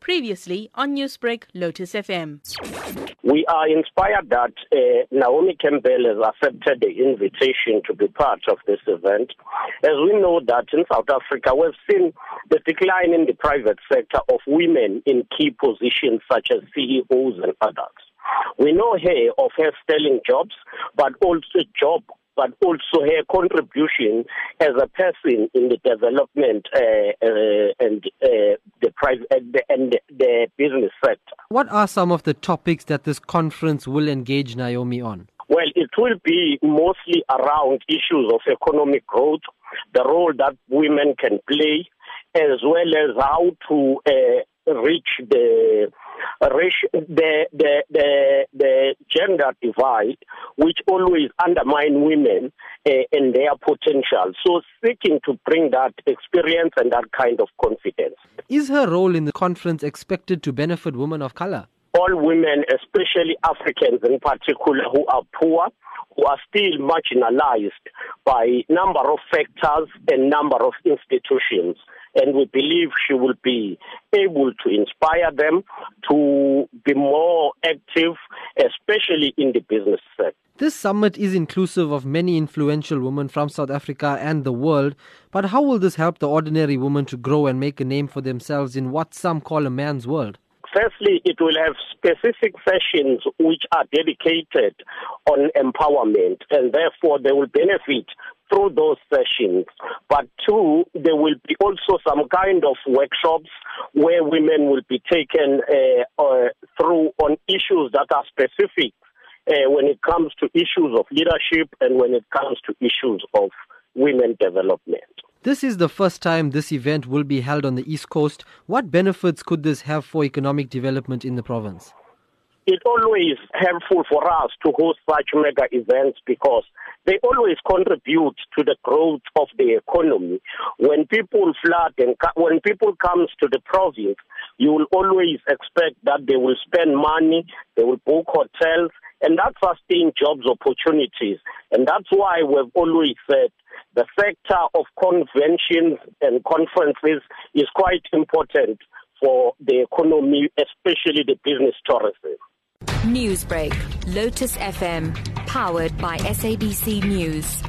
Previously on Newsbreak, Lotus FM. We are inspired that uh, Naomi Campbell has accepted the invitation to be part of this event. As we know that in South Africa, we've seen the decline in the private sector of women in key positions such as CEOs and others. We know her of her stealing jobs, but also job but also her contribution as a person in the development uh, uh, and uh, the private and the business sector. What are some of the topics that this conference will engage Naomi on? Well, it will be mostly around issues of economic growth, the role that women can play, as well as how to uh, reach the the, the, the, the gender divide, which always undermine women uh, and their potential. So seeking to bring that experience and that kind of confidence. Is her role in the conference expected to benefit women of color? All women, especially Africans in particular, who are poor, who are still marginalized by number of factors and number of institutions and we believe she will be able to inspire them to be more active, especially in the business sector. This summit is inclusive of many influential women from South Africa and the world, but how will this help the ordinary woman to grow and make a name for themselves in what some call a man's world? Firstly, it will have specific sessions which are dedicated on empowerment, and therefore they will benefit through those sessions. But two, there will be also some kind of workshops where women will be taken uh, uh, through on issues that are specific uh, when it comes to issues of leadership and when it comes to issues of women development. This is the first time this event will be held on the East Coast. What benefits could this have for economic development in the province? It's always helpful for us to host such mega events because they always contribute to the growth of the economy. When people flood and when people comes to the province, you will always expect that they will spend money, they will book hotels, and that sustain jobs opportunities. And that's why we've always said the sector of conventions and conferences is quite important for the economy, especially the business tourism. Newsbreak, Lotus FM, powered by SABC News.